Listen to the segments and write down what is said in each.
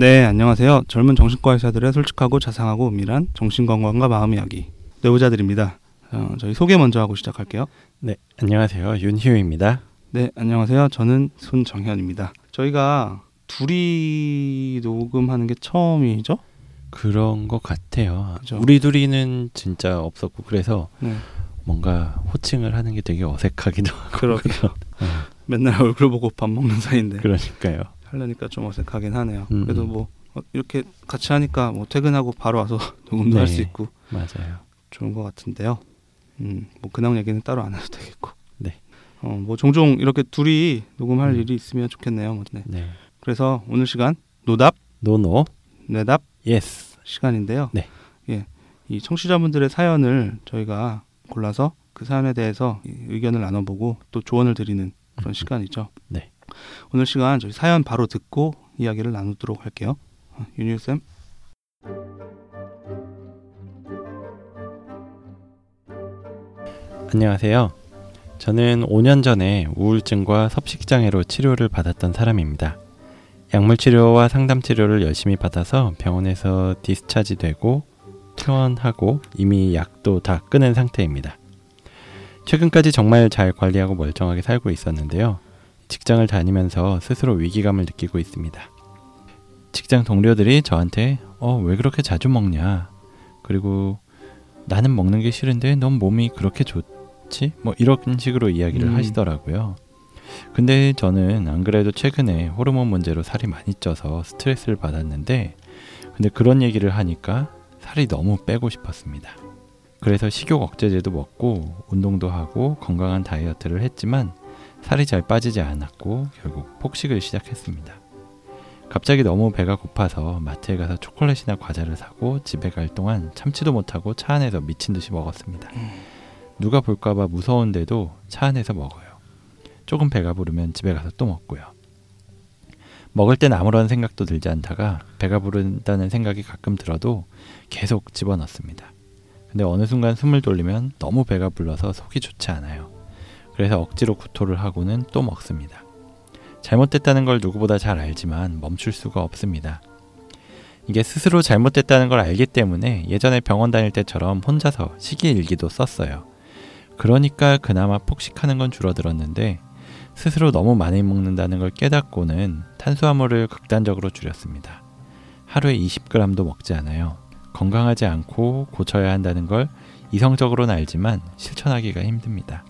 네, 안녕하세요. 젊은 정신과 의사들의 솔직하고 자상하고 은밀한 정신건강과 마음 이야기 내부자들입니다. 어, 저희 소개 먼저 하고 시작할게요. 네, 안녕하세요. 윤희우입니다. 네, 안녕하세요. 저는 손정현입니다. 저희가 둘이 녹음하는 게 처음이죠? 그런 것 같아요. 그죠. 우리 둘이는 진짜 없었고 그래서 네, 뭔가 호칭을 하는 게 되게 어색하기도 하고 그러게요. 네, 맨날 얼굴 보고 밥 먹는 사이인데 그러니까요. 하려니까 좀 어색하긴 하네요. 음. 그래도 뭐 어, 이렇게 같이 하니까 뭐 퇴근하고 바로 와서 녹음도 할수 네. 있고 맞아요. 좋은 것 같은데요. 음, 뭐 근황 얘기는 따로 안 해도 되겠고. 네. 어, 뭐 종종 이렇게 둘이 녹음할 음. 일이 있으면 좋겠네요. 뭐, 네. 네. 그래서 오늘 시간 노답, no no. 뇌답 yes. 시간인데요. 네. 예, 이 청취자분들의 사연을 저희가 골라서 그 사연에 대해서 이 의견을 나눠보고 또 조언을 드리는 그런 음. 시간이죠. 네. 오늘 시간 저희 사연 바로 듣고 이야기를 나누도록 할게요. 어, 윤유 쌤. 안녕하세요. 저는 5년 전에 우울증과 섭식장애로 치료를 받았던 사람입니다. 약물 치료와 상담 치료를 열심히 받아서 병원에서 디스차지 되고 퇴원하고 이미 약도 다 끊은 상태입니다. 최근까지 정말 잘 관리하고 멀쩡하게 살고 있었는데요. 직장을 다니면서 스스로 위기감을 느끼고 있습니다. 직장 동료들이 저한테 어, 왜 그렇게 자주 먹냐? 그리고 나는 먹는 게 싫은데 넌 몸이 그렇게 좋지? 뭐 이런 식으로 이야기를 음. 하시더라고요. 근데 저는 안 그래도 최근에 호르몬 문제로 살이 많이 쪄서 스트레스를 받았는데 근데 그런 얘기를 하니까 살이 너무 빼고 싶었습니다. 그래서 식욕 억제제도 먹고 운동도 하고 건강한 다이어트를 했지만 살이 잘 빠지지 않았고 결국 폭식을 시작했습니다. 갑자기 너무 배가 고파서 마트에 가서 초콜릿이나 과자를 사고 집에 갈 동안 참지도 못하고 차 안에서 미친 듯이 먹었습니다. 누가 볼까봐 무서운데도 차 안에서 먹어요. 조금 배가 부르면 집에 가서 또 먹고요. 먹을 땐 아무런 생각도 들지 않다가 배가 부른다는 생각이 가끔 들어도 계속 집어넣습니다. 근데 어느 순간 숨을 돌리면 너무 배가 불러서 속이 좋지 않아요. 그래서 억지로 구토를 하고는 또 먹습니다. 잘못됐다는 걸 누구보다 잘 알지만 멈출 수가 없습니다. 이게 스스로 잘못됐다는 걸 알기 때문에 예전에 병원 다닐 때처럼 혼자서 시기 일기도 썼어요. 그러니까 그나마 폭식하는 건 줄어들었는데 스스로 너무 많이 먹는다는 걸 깨닫고는 탄수화물을 극단적으로 줄였습니다. 하루에 20g도 먹지 않아요. 건강하지 않고 고쳐야 한다는 걸 이성적으로는 알지만 실천하기가 힘듭니다.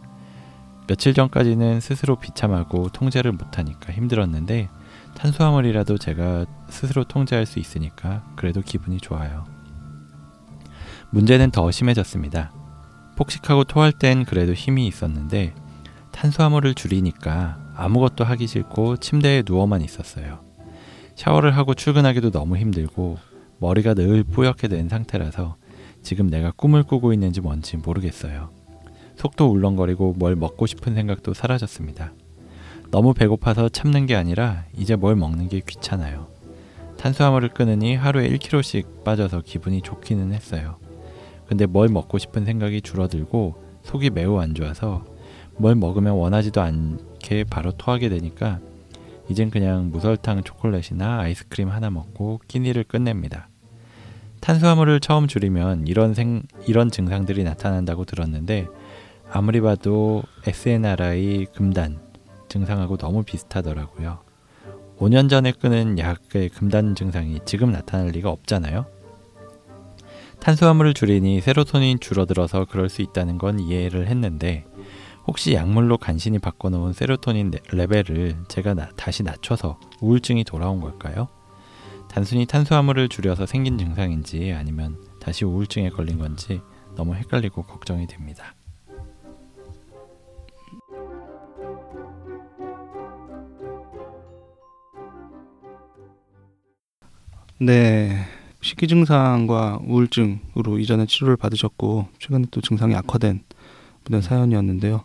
며칠 전까지는 스스로 비참하고 통제를 못하니까 힘들었는데 탄수화물이라도 제가 스스로 통제할 수 있으니까 그래도 기분이 좋아요. 문제는 더 심해졌습니다. 폭식하고 토할 땐 그래도 힘이 있었는데 탄수화물을 줄이니까 아무것도 하기 싫고 침대에 누워만 있었어요. 샤워를 하고 출근하기도 너무 힘들고 머리가 늘 뿌옇게 된 상태라서 지금 내가 꿈을 꾸고 있는지 뭔지 모르겠어요. 속도 울렁거리고 뭘 먹고 싶은 생각도 사라졌습니다. 너무 배고파서 참는 게 아니라 이제 뭘 먹는 게 귀찮아요. 탄수화물을 끊으니 하루에 1kg씩 빠져서 기분이 좋기는 했어요. 근데 뭘 먹고 싶은 생각이 줄어들고 속이 매우 안 좋아서 뭘 먹으면 원하지도 않게 바로 토하게 되니까 이젠 그냥 무설탕 초콜릿이나 아이스크림 하나 먹고 끼니를 끝냅니다. 탄수화물을 처음 줄이면 이런 생, 이런 증상들이 나타난다고 들었는데 아무리 봐도 SNRI 금단 증상하고 너무 비슷하더라고요. 5년 전에 끊은 약의 금단 증상이 지금 나타날 리가 없잖아요. 탄수화물을 줄이니 세로토닌 줄어들어서 그럴 수 있다는 건 이해를 했는데 혹시 약물로 간신히 바꿔놓은 세로토닌 레- 레벨을 제가 나- 다시 낮춰서 우울증이 돌아온 걸까요? 단순히 탄수화물을 줄여서 생긴 증상인지 아니면 다시 우울증에 걸린 건지 너무 헷갈리고 걱정이 됩니다. 네. 식기 증상과 우울증으로 이전에 치료를 받으셨고 최근에 또 증상이 악화된 분의 사연이었는데요.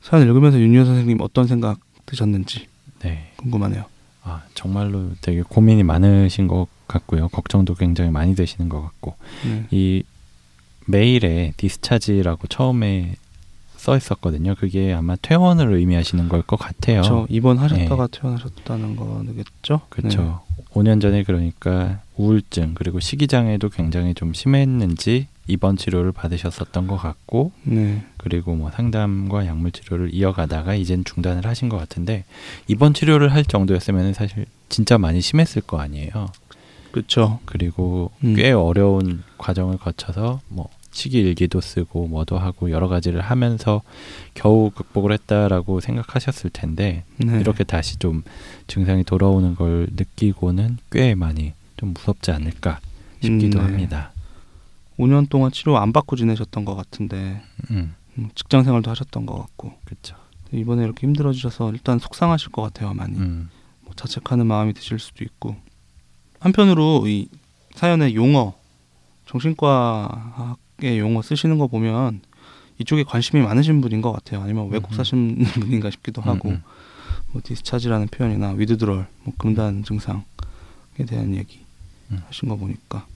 사연 읽으면서 윤여 선생님 어떤 생각 드셨는지 네. 궁금하네요. 아, 정말로 되게 고민이 많으신 것 같고요. 걱정도 굉장히 많이 되시는 것 같고 네. 이 메일에 디스차지라고 처음에 써 있었거든요. 그게 아마 퇴원을 의미하시는 걸 것 같아요. 저 입원하셨다가 퇴원하셨다는 거겠죠? 그렇죠. 5년 전에 그러니까 우울증 그리고 식이장애도 굉장히 좀 심했는지 입원 치료를 받으셨었던 것 같고 네. 그리고 뭐 상담과 약물 치료를 이어가다가 이젠 중단을 하신 것 같은데 입원 치료를 할 정도였으면 사실 진짜 많이 심했을 거 아니에요. 그렇죠. 그리고 음. 꽤 어려운 과정을 거쳐서 뭐 시기 일기도 쓰고 뭐도 하고 여러 가지를 하면서 겨우 극복을 했다라고 생각하셨을 텐데 네. 이렇게 다시 좀 증상이 돌아오는 걸 느끼고는 꽤 많이 좀 무섭지 않을까 싶기도 음, 네. 합니다. 5년 동안 치료 안 받고 지내셨던 것 같은데 음, 음, 직장 생활도 하셨던 것 같고 그렇죠. 이번에 이렇게 힘들어지셔서 일단 속상하실 것 같아요 많이 음, 뭐 자책하는 마음이 드실 수도 있고 한편으로 이 사연의 용어 정신과 학의 용어 쓰시는 거 보면 이쪽에 관심이 많으신 분인 것 같아요 아니면 외국 음흠. 사시는 분인가 싶기도 하고 음, 음. 뭐 디스차지라는 표현이나 위드드럴 뭐 금단 증상에 대한 얘기 음. 하신 거 보니까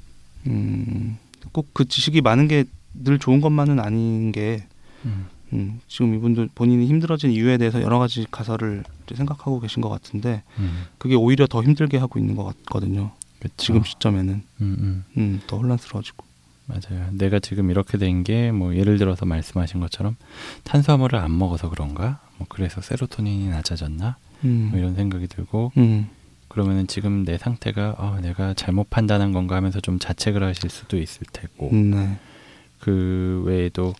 음, 꼭 그 지식이 많은 게 늘 좋은 것만은 아닌 게 음, 음, 지금 이분도 본인이 힘들어진 이유에 대해서 여러 가지 가설을 생각하고 계신 것 같은데 음, 그게 오히려 더 힘들게 하고 있는 것 같거든요. 그쵸. 지금 시점에는 음, 음. 음, 더 혼란스러워지고. 맞아요. 내가 지금 이렇게 된 게 뭐 예를 들어서 말씀하신 것처럼 탄수화물을 안 먹어서 그런가? 뭐 그래서 세로토닌이 낮아졌나? 음, 뭐 이런 생각이 들고 음, 그러면은 지금 내 상태가 어, 내가 잘못 판단한 건가 하면서 좀 자책을 하실 수도 있을 테고 음, 네, 그 외에도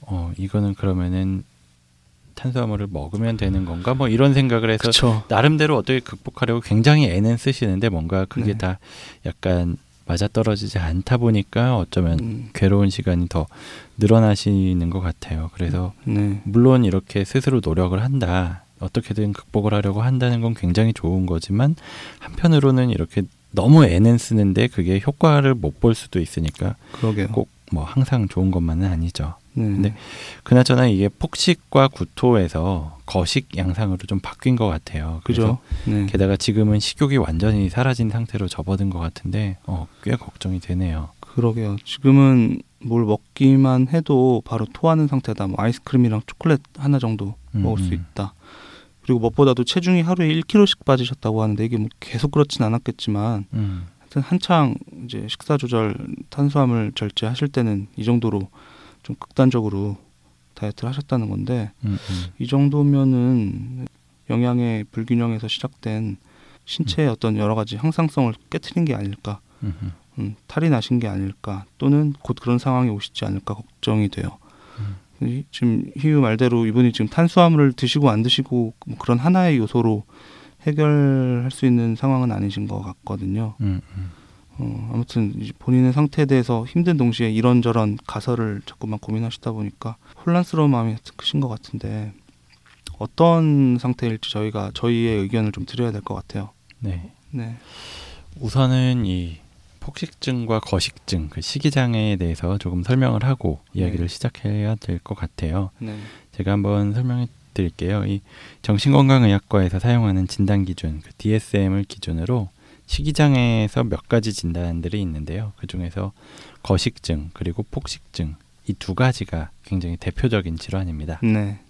어 이거는 그러면은 탄수화물을 먹으면 되는 건가? 뭐 이런 생각을 해서 그렇죠. 나름대로 어떻게 극복하려고 굉장히 애는 쓰시는데 뭔가 그게 네. 다 약간 맞아떨어지지 않다 보니까 어쩌면 음, 괴로운 시간이 더 늘어나시는 것 같아요. 그래서 네, 물론 이렇게 스스로 노력을 한다. 어떻게든 극복을 하려고 한다는 건 굉장히 좋은 거지만 한편으로는 이렇게 너무 애는 쓰는데 그게 효과를 못 볼 수도 있으니까 그러게요. 꼭 뭐 항상 좋은 것만은 아니죠. 네, 근데 그나저나 이게 폭식과 구토에서 거식 양상으로 좀 바뀐 것 같아요. 그죠. 네, 게다가 지금은 식욕이 완전히 사라진 상태로 접어든 것 같은데 어, 꽤 걱정이 되네요. 그러게요. 지금은 뭘 먹기만 해도 바로 토하는 상태다. 뭐 아이스크림이랑 초콜릿 하나 정도 음, 먹을 수 음. 있다. 그리고 무엇보다도 체중이 하루에 1kg씩 빠지셨다고 하는데 이게 뭐 계속 그렇진 않았겠지만 음, 하여튼 한창 이제 식사 조절 탄수화물 절제하실 때는 이 정도로 좀 극단적으로 다이어트를 하셨다는 건데 음, 음. 이 정도면은 영양의 불균형에서 시작된 신체의 어떤 여러 가지 항상성을 깨트린 게 아닐까 음, 음. 음, 탈이 나신 게 아닐까 또는 곧 그런 상황이 오시지 않을까 걱정이 돼요. 이- 지금 희유 말대로 이분이 지금 탄수화물을 드시고 안 드시고 뭐 그런 하나의 요소로 해결할 수 있는 상황은 아니신 것 같거든요. 음, 음. 어, 아무튼 본인의 상태에 대해서 힘든 동시에 이런저런 가설을 자꾸만 고민하시다 보니까 혼란스러운 마음이 크신 것 같은데 어떤 상태일지 저희가 저희의 의견을 좀 드려야 될 것 같아요. 네. 네, 우선은 이 폭식증과 거식증, 그 식이장애에 대해서 조금 설명을 하고 네. 이야기를 시작해야 될 것 같아요. 네, 제가 한번 설명해 드릴게요. 이 정신건강의학과에서 사용하는 진단 기준, 그 DSM을 기준으로 식이장애에서 몇 가지 진단들이 있는데요. 그 중에서 거식증 그리고 폭식증 이 두 가지가 굉장히 대표적인 질환입니다. 네,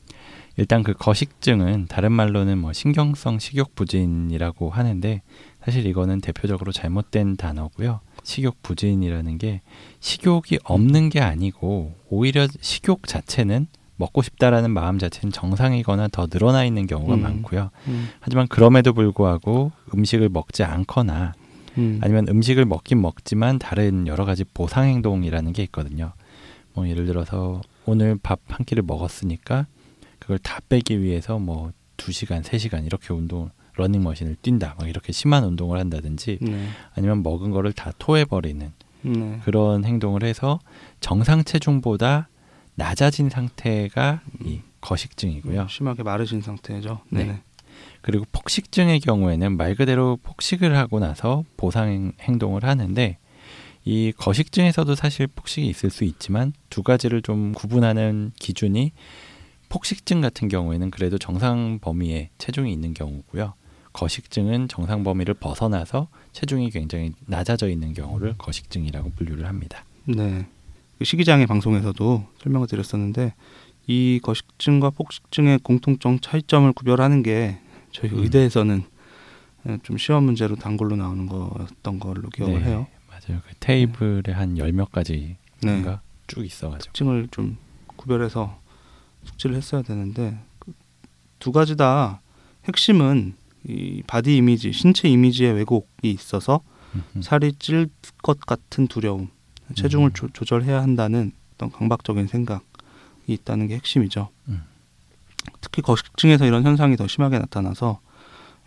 일단 그 거식증은 다른 말로는 뭐 신경성 식욕 부진이라고 하는데 사실 이거는 대표적으로 잘못된 단어고요. 식욕 부진이라는 게 식욕이 없는 게 아니고 오히려 식욕 자체는 먹고 싶다라는 마음 자체는 정상이거나 더 늘어나 있는 경우가 음. 많고요. 음, 하지만 그럼에도 불구하고 음식을 먹지 않거나 음, 아니면 음식을 먹긴 먹지만 다른 여러 가지 보상 행동이라는 게 있거든요. 뭐 예를 들어서 오늘 밥 한 끼를 먹었으니까 그걸 다 빼기 위해서 뭐 두시간세시간 이렇게 운동 러닝머신을 뛴다. 막 이렇게 심한 운동을 한다든지 네, 아니면 먹은 거를 다 토해 버리는 네, 그런 행동을 해서 정상 체중보다 낮아진 상태가 이 거식증이고요. 심하게 마르신 상태죠. 네. 네, 그리고 폭식증의 경우에는 말 그대로 폭식을 하고 나서 보상 행- 행동을 하는데 이 거식증에서도 사실 폭식이 있을 수 있지만 두 가지를 좀 구분하는 기준이 폭식증 같은 경우에는 그래도 정상 범위의 체중이 있는 경우고요. 거식증은 정상 범위를 벗어나서 체중이 굉장히 낮아져 있는 경우를 거식증이라고 분류를 합니다. 네. 그 식이장애 방송에서도 설명을 드렸었는데 이 거식증과 폭식증의 공통점 차이점을 구별하는 게 저희 음. 의대에서는 예, 좀 시험 문제로 단골로 나오는 거였던 걸로 기억을 네, 해요. 맞아요. 그 테이블에 한열몇 가지가 네. 쭉 있어가지고. 특징을 좀 구별해서 숙지를 했어야 되는데 그 두 가지 다 핵심은 이 body image, 신체 이미지의 왜곡이 있어서. 살이 찔 것 같은 두려움, 체중을 음. 조, 조절해야 한다는 어떤 강박적인 생각이 있다는 게 핵심이죠. 음. 특히 거식증에서 이런 현상이 더 심하게 나타나서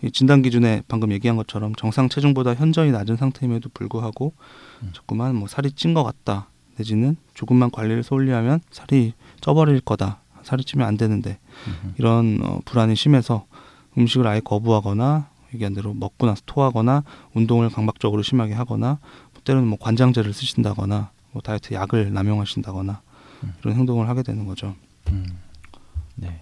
이 진단 기준에 방금 얘기한 것처럼 정상 체중보다 현저히 낮은 상태임에도 불구하고 음. 자꾸만 뭐 살이 찐 것 같다 내지는 조금만 관리를 소홀히 하면 살이 쪄버릴 거다 살이 찌면 안 되는데 음, 이런 어, 불안이 심해서 음식을 아예 거부하거나 얘기한 대로 먹고 나서 토하거나 운동을 강박적으로 심하게 하거나 때로는 뭐 관장제를 쓰신다거나 뭐 다이어트 약을 남용하신다거나 음. 이런 행동을 하게 되는 거죠. 음. 네.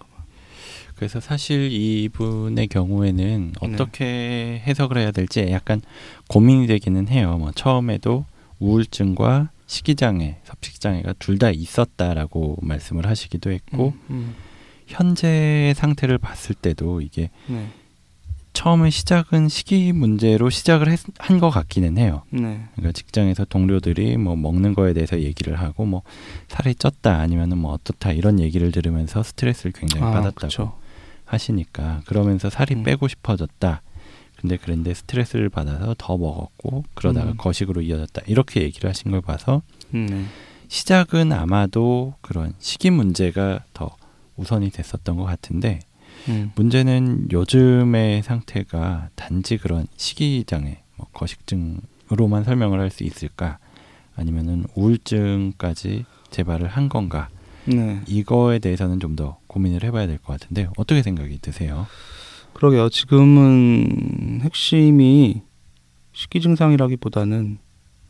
그래서 사실 이분의 경우에는 네. 어떻게 해석을 해야 될지 약간 고민이 되기는 해요. 뭐 처음에도 우울증과 식이장애, 섭식장애가 둘 다 있었다라고 말씀을 하시기도 했고 음, 현재 상태를 봤을 때도 이게 음. 네, 처음에 시작은 식이 문제로 시작을 한 것 같기는 해요. 네, 그러니까 직장에서 동료들이 뭐 먹는 거에 대해서 얘기를 하고 뭐 살이 쪘다 아니면은 뭐 어떻다 이런 얘기를 들으면서 스트레스를 굉장히 아, 받았다고 그쵸. 하시니까 그러면서 살이 음. 빼고 싶어졌다. 근데 그런데 스트레스를 받아서 더 먹었고 그러다가 음. 거식으로 이어졌다. 이렇게 얘기를 하신 걸 봐서 음, 네, 시작은 아마도 그런 식이 문제가 더 우선이 됐었던 것 같은데 음, 문제는 요즘의 상태가 단지 그런 식이장애, 뭐 거식증으로만 설명을 할 수 있을까? 아니면은 우울증까지 재발을 한 건가? 네. 이거에 대해서는 좀 더 고민을 해봐야 될 것 같은데 어떻게 생각이 드세요? 그러게요. 지금은 핵심이 식기 증상이라기보다는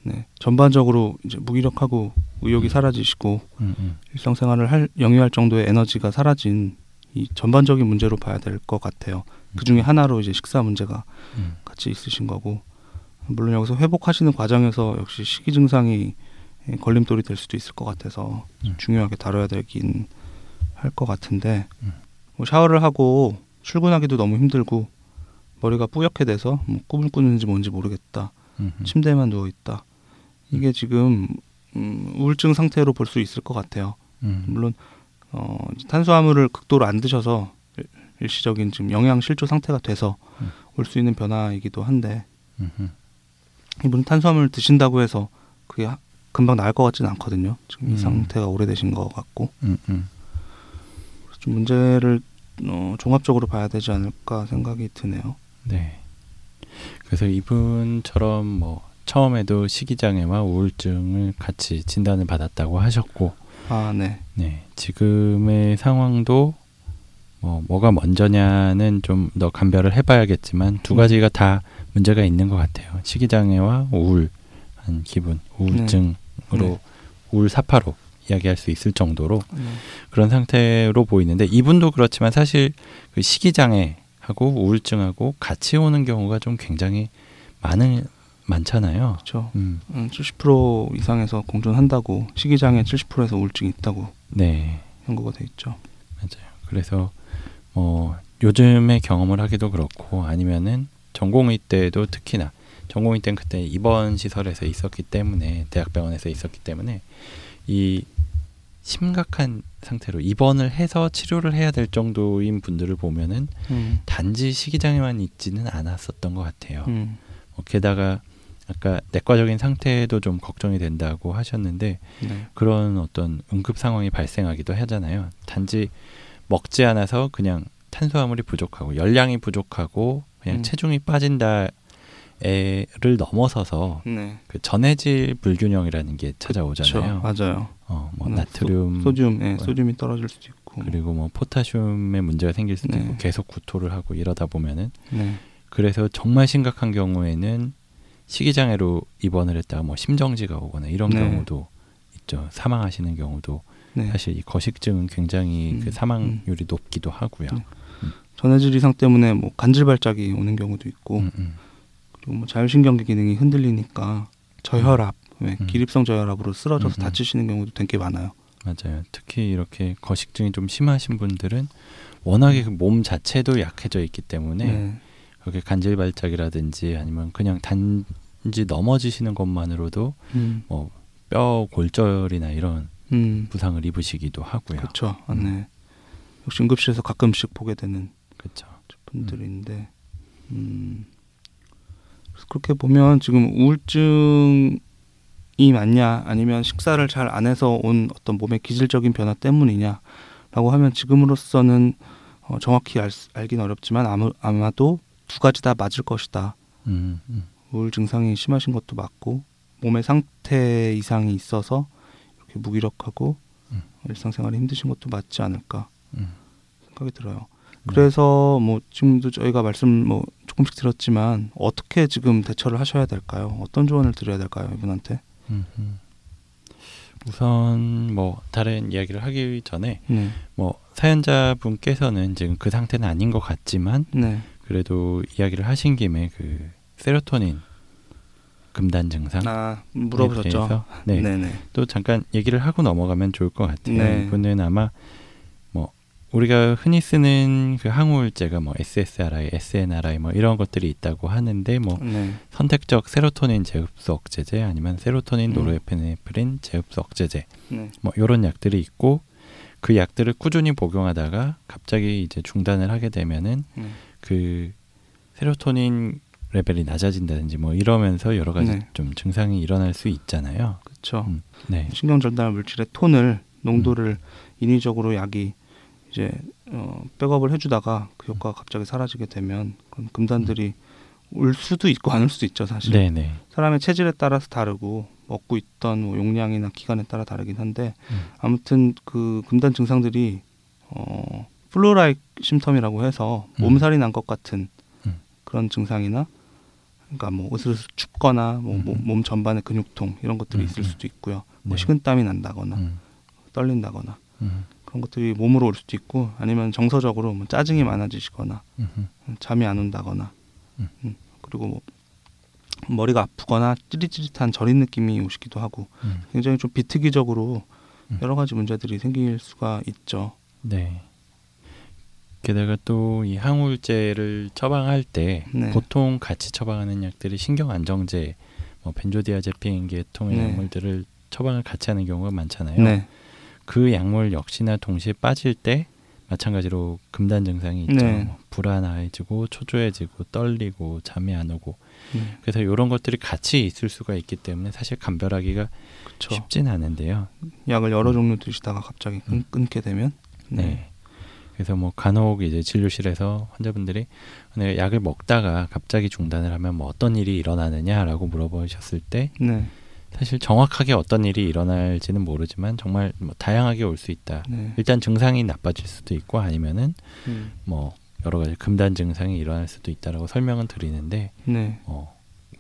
네, 전반적으로 이제 무기력하고 의욕이 음. 사라지시고 음, 음, 일상생활을 할 영위할 정도의 에너지가 사라진 이 전반적인 문제로 봐야 될 것 같아요. 그 중에 하나로 이제 식사 문제가 음, 같이 있으신 거고 물론 여기서 회복하시는 과정에서 역시 식이 증상이 예, 걸림돌이 될 수도 있을 것 같아서 음. 중요하게 다뤄야 되긴 할 것 같은데 음. 뭐 샤워를 하고 출근하기도 너무 힘들고 머리가 뿌옇게 돼서 뭐 꿈을 꾸는지 뭔지 모르겠다 음, 음. 침대에만 누워 있다 이게 지금 음, 우울증 상태로 볼 수 있을 것 같아요. 음, 물론 어, 탄수화물을 극도로 안 드셔서 일- 일시적인 지금 영양 실조 상태가 돼서 음. 올수 있는 변화이기도 한데 음, 음. 이분 탄수화물 드신다고 해서 그게 하- 금방 나을 것 같지는 않거든요. 지금 음. 이 상태가 오래되신 것 같고 음, 음. 그래서 좀 문제를 어, 종합적으로 봐야 되지 않을까 생각이 드네요. 네. 그래서 이분처럼 뭐 처음에도 식이장애와 우울증을 같이 진단을 받았다고 하셨고, 아, 네, 네 지금의 상황도 뭐 뭐가 먼저냐는 좀 더 감별을 해봐야겠지만 두 음. 가지가 다 문제가 있는 것 같아요. 식이장애와 우울한 기분, 우울증으로 네. 우울 사파로 이야기할 수 있을 정도로 네. 그런 상태로 보이는데 이분도 그렇지만 사실 그 식이장애하고 우울증하고 같이 오는 경우가 좀 굉장히 많은 많잖아요. 그렇죠. 음, 음, 70% 이상에서 공존한다고 식이장애 70%에서 우울증이 있다고 네, 연구가 돼 있죠. 맞아요. 그래서 뭐 요즘에 경험을 하기도 그렇고 아니면은 전공의 때도 특히나 전공의 때는 그때 입원 시설에서 있었기 때문에 대학병원에서 있었기 때문에 이 심각한 상태로 입원을 해서 치료를 해야 될 정도인 분들을 보면은 음, 단지 식이장애만 있지는 않았었던 것 같아요. 음, 어, 게다가 아까 내과적인 상태도 좀 걱정이 된다고 하셨는데 네, 그런 어떤 응급 상황이 발생하기도 하잖아요. 단지 먹지 않아서 그냥 탄수화물이 부족하고 열량이 부족하고 그냥 음. 체중이 빠진다를 넘어서서 네, 그 전해질 불균형이라는 게 찾아오잖아요. 그렇죠. 맞아요. 어, 뭐 네, 나트륨 소, 듐 예, 뭐, 소듐이 떨어질 수도 있고. 그리고 뭐 포타슘의 문제가 생길 수도 네. 있고 계속 구토를 하고 이러다 보면은 네, 그래서 정말 심각한 경우에는 식이장애로 입원을 했다가 뭐 심정지가 오거나 이런 네. 경우도 있죠. 사망하시는 경우도 네. 사실 이 거식증은 굉장히 음, 그 사망률이 높기도 하고요. 네. 전해질 이상 때문에 뭐 간질 발작이 오는 경우도 있고 음, 음. 그리고 뭐 자율신경계 기능이 흔들리니까 저혈압, 왜 음. 기립성 저혈압으로 쓰러져서 음, 음. 다치시는 경우도 되게 많아요. 맞아요. 특히 이렇게 거식증이 좀 심하신 분들은 워낙에 그 몸 자체도 약해져 있기 때문에 네. 그렇게 간질 발작이라든지 아니면 그냥 단 지 넘어지시는 것만으로도 음. 뭐뼈 골절이나 이런 음. 부상을 입으시기도 하고요. 그렇죠. 아, 음. 네. 역시 응급실에서 가끔씩 보게 되는 그렇죠. 분들인데, 음. 그렇게 보면 지금 우울증이 맞냐, 아니면 식사를 잘 안 해서 온 어떤 몸의 기질적인 변화 때문이냐라고 하면 지금으로서는 어, 정확히 알, 수- 알긴 어렵지만 아무, 아마도 두 가지 다 맞을 것이다. 음, 음, 우울 증상이 심하신 것도 맞고 몸의 상태 이상이 있어서 이렇게 무기력하고 음. 일상생활이 힘드신 것도 맞지 않을까 음. 생각이 들어요. 네. 그래서 뭐 지금도 저희가 말씀 뭐 조금씩 들었지만 어떻게 지금 대처를 하셔야 될까요? 어떤 조언을 드려야 될까요, 이분한테? 음, 음. 우선 뭐 다른 이야기를 하기 전에 네, 뭐 사연자분께서는 지금 그 상태는 아닌 것 같지만 네, 그래도 이야기를 하신 김에 그 세로토닌 금단 증상 아 물어보셨죠? 네, 네, 네, 또 잠깐 얘기를 하고 넘어가면 좋을 것 같아요. 네. 이분은 아마 뭐 우리가 흔히 쓰는 그 항우울제가 뭐 SSRI, SNRI 뭐 이런 것들이 있다고 하는데 뭐 네, 선택적 세로토닌 제흡수 억제제 아니면 세로토닌 음. 노르에피네프린 제흡수 억제제 네, 뭐 이런 약들이 있고 그 약들을 꾸준히 복용하다가 갑자기 이제 중단을 하게 되면은 네. 그 세로토닌 레벨이 낮아진다든지 뭐 이러면서 여러 가지 네. 좀 증상이 일어날 수 있잖아요. 그렇죠. 음, 네. 신경 전달 물질의 톤을 농도를 음. 인위적으로 약이 이제 어, 백업을 해주다가 그 효과가 갑자기 사라지게 되면 그럼 금단들이 올 수도 있고 안 올 수도 있죠 사실. 네, 네. 사람의 체질에 따라서 다르고 먹고 있던 뭐 용량이나 기간에 따라 다르긴 한데 음. 아무튼 그 금단 증상들이 어, 플로라이크 심텀이라고 해서 음. 몸살이 난 것 같은 음. 그런 증상이나 그러니까 뭐 으스르스 춥거나 뭐 음. 몸- 전반의 근육통 이런 것들이 음, 있을 음. 수도 있고요. 뭐 네. 식은땀이 난다거나 음, 떨린다거나 음, 그런 것들이 몸으로 올 수도 있고 아니면 정서적으로 뭐 짜증이 많아지시거나. 잠이 안 온다거나 음. 음, 그리고 뭐 머리가 아프거나 찌릿찌릿한 저린 느낌이 오시기도 하고 음. 굉장히 좀 비특이적으로 음. 여러 가지 문제들이 생길 수가 있죠. 네. 게다가 또 이 항우울제를 처방할 때 네. 보통 같이 처방하는 약들이 신경 안정제, 뭐 벤조디아제핀 계통의 네. 약물들을 처방을 같이 하는 경우가 많잖아요. 네, 그 약물 역시나 동시에 빠질 때 마찬가지로 금단 증상이 있죠. 네. 뭐 불안해지고 초조해지고 떨리고 잠이 안 오고 네. 그래서 이런 것들이 같이 있을 수가 있기 때문에 사실 감별하기가 그렇죠. 쉽진 않은데요. 약을 여러 종류 드시다가 갑자기 끊, 음. 끊게 되면 네. 네, 그래서 뭐 간혹 이제 진료실에서 환자분들이 내가 약을 먹다가 갑자기 중단을 하면 뭐 어떤 일이 일어나느냐라고 물어보셨을 때 네, 사실 정확하게 어떤 일이 일어날지는 모르지만 정말 뭐 다양하게 올 수 있다. 네. 일단 증상이 나빠질 수도 있고 아니면은 음, 뭐 여러 가지 금단 증상이 일어날 수도 있다라고 설명은 드리는데 네, 어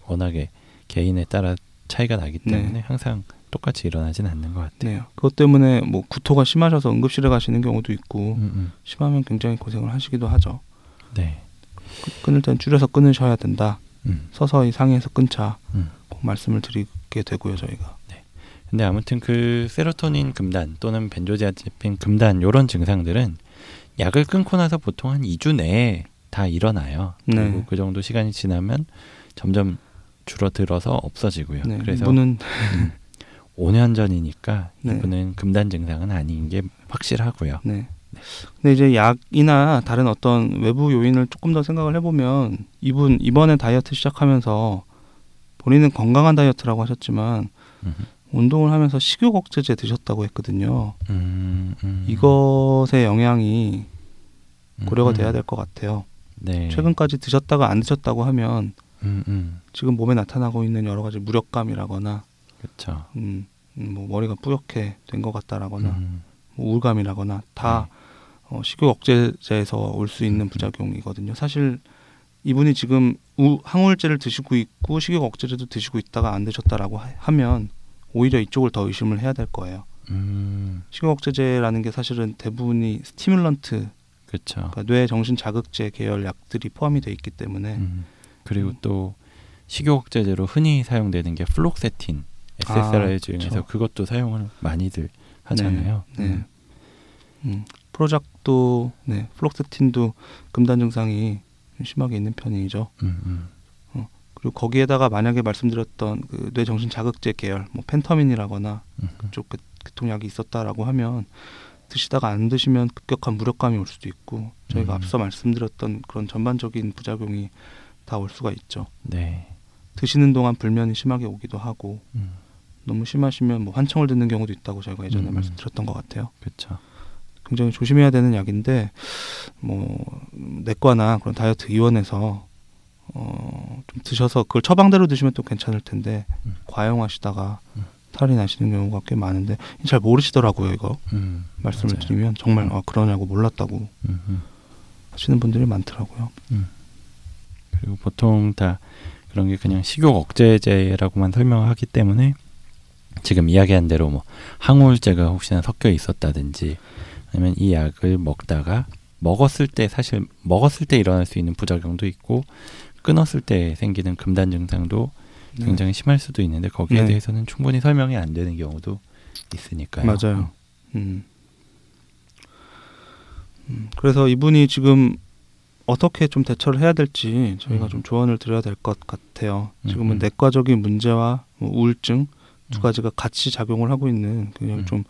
워낙에 개인에 따라 차이가 나기 네. 때문에 항상 똑같이 일어나진 않는 것 같아요. 네. 그것 때문에 뭐 구토가 심하셔서 응급실에 가시는 경우도 있고 음, 음. 심하면 굉장히 고생을 하시기도 하죠. 네. 그- 끊을 땐 줄여서 끊으셔야 된다. 음, 서서히 상의해서 끊자. 음. 꼭 말씀을 드리게 되고요, 저희가. 근데 아무튼 그 세로토닌 금단 또는 벤조디아제핀 금단 요런 증상들은 약을 끊고 나서 보통 한 2주 내에 다 일어나요. 네. 그리고 그 정도 시간이 지나면 점점 줄어들어서 없어지고요. 네, 그래서 이분은 5년 전이니까 네. 이분은 금단 증상은 아닌 게 확실하고요. 네. 근데 이제 약이나 다른 어떤 외부 요인을 조금 더 생각을 해보면 이분 이번에 다이어트 시작하면서 본인은 건강한 다이어트라고 하셨지만 음흠. 운동을 하면서 식욕 억제제 드셨다고 했거든요. 음, 음. 이것의 영향이 고려가 음, 돼야 될 것 같아요. 네. 최근까지 드셨다가 안 드셨다고 하면 음, 음. 지금 몸에 나타나고 있는 여러 가지 무력감이라거나 그렇죠. 음, 음, 뭐 머리가 뿌옇게 된 것 같다라거나 음, 뭐 우울감이라거나 다 어, 식욕 억제제에서 올 수 있는 부작용이거든요. 사실 이분이 지금 우, 항우울제를 드시고 있고 식욕 억제제도 드시고 있다가 안 드셨다라고 하, 하면 오히려 이쪽을 더 의심을 해야 될 거예요. 음, 식욕 억제제라는 게 사실은 대부분이 stimulant, 그렇죠. 그러니까 뇌 정신 자극제 계열 약들이 포함이 돼 있기 때문에 음, 그리고 음. 또 식욕 억제제로 흔히 사용되는 게 fluoxetine, 아, SSRI 중에서 그쵸. 그것도 사용을 많이들 하잖아요. 네. 음. 음, 프로작도 네, fluoxetine도 금단 증상이 심하게 있는 편이죠. 음, 음. 그리고 거기에다가 만약에 말씀드렸던 그 뇌정신 자극제 계열, 뭐 phentermine이라거나 음, 그쪽 그- 교통약이 있었다라고 하면 드시다가 안 드시면 급격한 무력감이 올 수도 있고 저희가 음. 앞서 말씀드렸던 그런 전반적인 부작용이 다 올 수가 있죠. 네. 드시는 동안 불면이 심하게 오기도 하고 음, 너무 심하시면 뭐 환청을 듣는 경우도 있다고 저희가 예전에 음. 말씀드렸던 것 같아요. 그렇죠. 굉장히 조심해야 되는 약인데 뭐 내과나 그런 다이어트 의원에서 어, 좀 드셔서 그걸 처방대로 드시면 또 괜찮을 텐데 음. 과용하시다가 음. 탈이 나시는 경우가 꽤 많은데 잘 모르시더라고요 이거 음, 말씀을 맞아요. 드리면 정말 음. 아 그러냐고 몰랐다고 음, 음. 하시는 분들이 많더라고요. 그리고 보통 다 그런 게 그냥 식욕 억제제라고만 설명하기 때문에 지금 이야기한 대로 뭐 항우울제가 혹시나 섞여 있었다든지 아니면 이 약을 먹다가 먹었을 때 사실 먹었을 때 일어날 수 있는 부작용도 있고 끊었을 때 생기는 금단 증상도 네. 굉장히 심할 수도 있는데 거기에 네. 대해서는 충분히 설명이 안 되는 경우도 있으니까요. 맞아요. 음. 음, 그래서 이분이 지금 어떻게 좀 대처를 해야 될지 저희가 음. 좀 조언을 드려야 될 것 같아요. 지금은 음. 내과적인 문제와 뭐 우울증 두 음. 가지가 같이 작용을 하고 있는 굉장히 음. 좀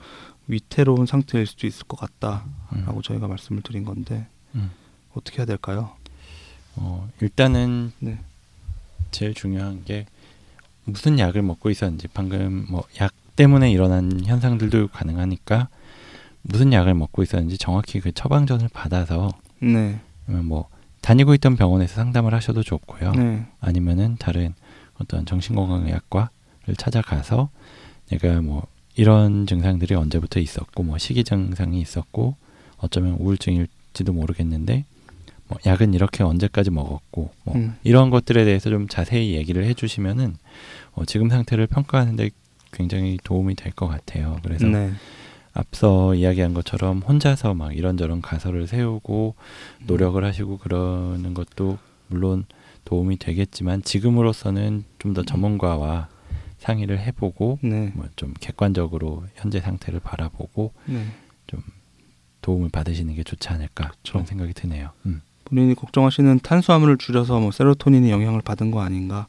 위태로운 상태일 수도 있을 것 같다라고 음. 저희가 말씀을 드린 건데 음. 어떻게 해야 될까요? 어, 일단은 네. 제일 중요한 게 무슨 약을 먹고 있었는지 방금 뭐 약 때문에 일어난 현상들도 가능하니까 무슨 약을 먹고 있었는지 정확히 그 처방전을 받아서 네, 뭐 다니고 있던 병원에서 상담을 하셔도 좋고요. 네, 아니면은 다른 어떤 정신건강의학과를 찾아가서 내가 뭐 이런 증상들이 언제부터 있었고 뭐 식이 증상이 있었고 어쩌면 우울증일지도 모르겠는데 뭐 약은 이렇게 언제까지 먹었고 뭐 음, 이런 것들에 대해서 좀 자세히 얘기를 해주시면은 어, 지금 상태를 평가하는데 굉장히 도움이 될 것 같아요. 그래서 네, 앞서 이야기한 것처럼 혼자서 막 이런저런 가설을 세우고 음. 노력을 하시고 그러는 것도 물론 도움이 되겠지만 지금으로서는 좀 더 전문가와 상의를 해보고 네, 뭐좀 객관적으로 현재 상태를 바라보고 네. 도움을 받으시는 게 좋지 않을까 그쵸. 그런 생각이 드네요. 음. 본인이 걱정하시는 탄수화물을 줄여서 뭐 세로토닌이 영향을 받은 거 아닌가?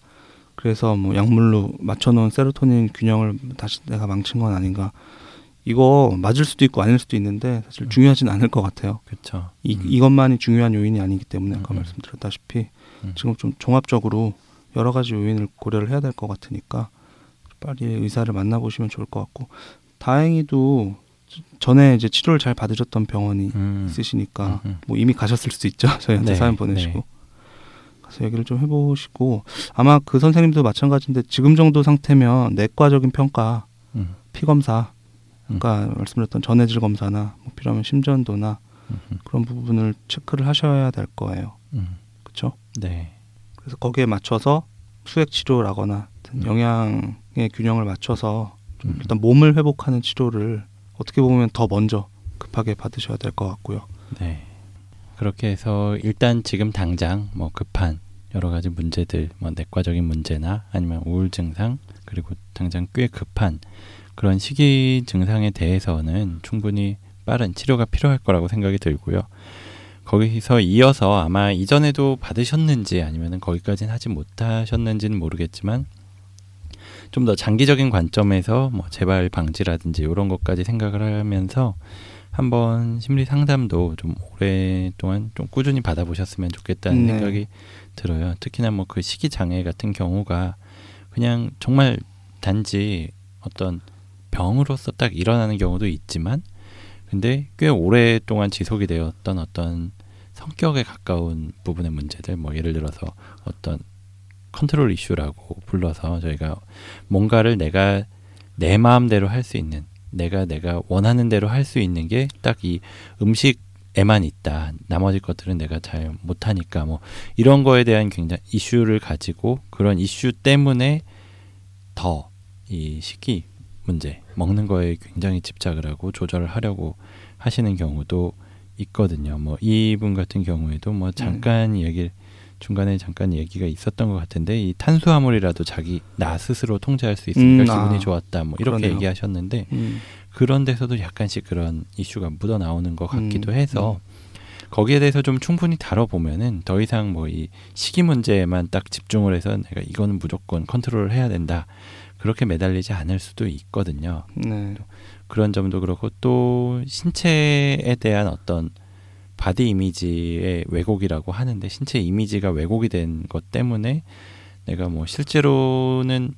그래서 뭐 약물로 맞춰놓은 세로토닌 균형을 다시 내가 망친 건 아닌가? 이거 맞을 수도 있고 아닐 수도 있는데 사실 음. 중요하진 않을 것 같아요. 그렇죠. 이, 음. 이것만이 중요한 요인이 아니기 때문에 아까 음, 음. 말씀드렸다시피 음. 지금 좀 종합적으로 여러 가지 요인을 고려를 해야 될 것 같으니까 빨리 의사를 만나보시면 좋을 것 같고 다행히도 전에 이제 치료를 잘 받으셨던 병원이 음. 있으시니까 음, 음. 뭐 이미 가셨을 수도 있죠. 저희한테 네, 사연 보내시고 네. 가서 얘기를 좀 해보시고 아마 그 선생님도 마찬가지인데 지금 정도 상태면 내과적인 평가, 음. 피 검사, 아까 말씀드렸던 전해질 검사나 뭐 필요하면 심전도나 음. 음. 그런 부분을 체크를 하셔야 될 거예요. 음. 그렇죠? 네. 그래서 거기에 맞춰서 수액 치료라거나 음. 영양의 균형을 맞춰서 좀 음. 일단 몸을 회복하는 치료를 어떻게 보면 더 먼저 급하게 받으셔야 될 것 같고요. 네. 그렇게 해서 일단 지금 당장 뭐 급한 여러 가지 문제들, 뭐 내과적인 문제나 아니면 우울 증상 그리고 당장 꽤 급한 그런 식이 증상에 대해서는 충분히 빠른 치료가 필요할 거라고 생각이 들고요. 거기서 이어서 아마 이전에도 받으셨는지 아니면 거기까지는 하지 못하셨는지는 모르겠지만 좀 더 장기적인 관점에서 뭐 재발 방지라든지 이런 것까지 생각을 하면서 한번 심리 상담도 좀 오랫동안 좀 꾸준히 받아보셨으면 좋겠다는 네. 생각이 들어요. 특히나 뭐그 식이 장애 같은 경우가 그냥 정말 단지 어떤 병으로서 딱 일어나는 경우도 있지만 근데 꽤 오랫동안 지속이 되었던 어떤 성격에 가까운 부분의 문제들 뭐 예를 들어서 어떤 컨트롤 이슈라고 불러서 저희가 뭔가를 내가 내 마음대로 할 수 있는 내가 내가 원하는 대로 할 수 있는 게 딱 이 음식에만 있다. 나머지 것들은 내가 잘 못하니까 뭐 이런 거에 대한 굉장히 이슈를 가지고 그런 이슈 때문에 더 이 식이 문제 먹는 거에 굉장히 집착을 하고 조절을 하려고 하시는 경우도 있거든요. 뭐 이분 같은 경우에도 뭐 잠깐 얘기 중간에 잠깐 얘기가 있었던 것 같은데 이 탄수화물이라도 자기 나 스스로 통제할 수 있으니까 음, 기분이 아, 좋았다. 뭐 이렇게 그러네요. 얘기하셨는데 음, 그런 데서도 약간씩 그런 이슈가 묻어 나오는 것 같기도 음, 해서 거기에 대해서 좀 충분히 다뤄보면은 더 이상 뭐 이 시기 문제에만 딱 집중을 해서 내가 이거는 무조건 컨트롤을 해야 된다 그렇게 매달리지 않을 수도 있거든요. 네. 그런 점도 그렇고 또 신체에 대한 어떤 body image의 왜곡이라고 하는데 신체 이미지가 왜곡이 된 것 때문에 내가 뭐 실제로는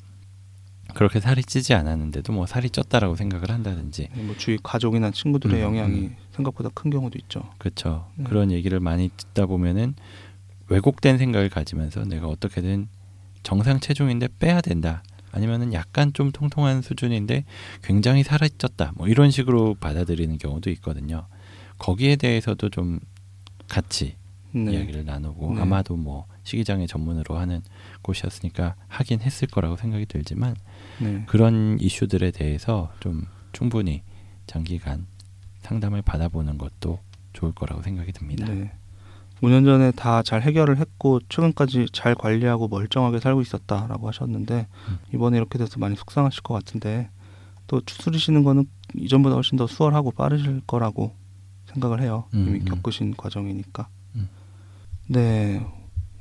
그렇게 살이 찌지 않았는데도 뭐 살이 쪘다라고 생각을 한다든지 뭐 주위 가족이나 친구들의 음, 영향이 음. 생각보다 큰 경우도 있죠. 그렇죠. 네. 그런 얘기를 많이 듣다 보면은 왜곡된 생각을 가지면서 내가 어떻게든 정상 체중인데 빼야 된다. 아니면은 약간 좀 통통한 수준인데 굉장히 살이 쪘다. 뭐 이런 식으로 받아들이는 경우도 있거든요. 거기에 대해서도 좀 같이 네. 이야기를 나누고 네. 아마도 뭐 식이장애 전문으로 하는 곳이었으니까 하긴 했을 거라고 생각이 들지만 네. 그런 이슈들에 대해서 좀 충분히 장기간 상담을 받아보는 것도 좋을 거라고 생각이 듭니다. 네. 5년 전에 다 잘 해결을 했고 최근까지 잘 관리하고 멀쩡하게 살고 있었다라고 하셨는데 음. 이번에 이렇게 돼서 많이 속상하실 것 같은데 또 추스리시는 거는 이전보다 훨씬 더 수월하고 빠르실 거라고 생각을 해요. 음, 이미 음. 겪으신 과정이니까. 음. 네.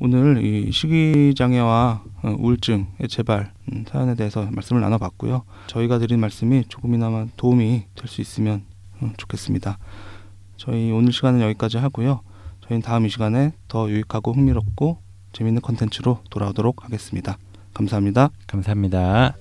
오늘 이 식이장애와 어, 우울증의 재발 음, 사연에 대해서 말씀을 나눠봤고요. 저희가 드린 말씀이 조금이나마 도움이 될 수 있으면 음, 좋겠습니다. 저희 오늘 시간은 여기까지 하고요. 저희는 다음 이 시간에 더 유익하고 흥미롭고 재밌는 컨텐츠로 돌아오도록 하겠습니다. 감사합니다. 감사합니다.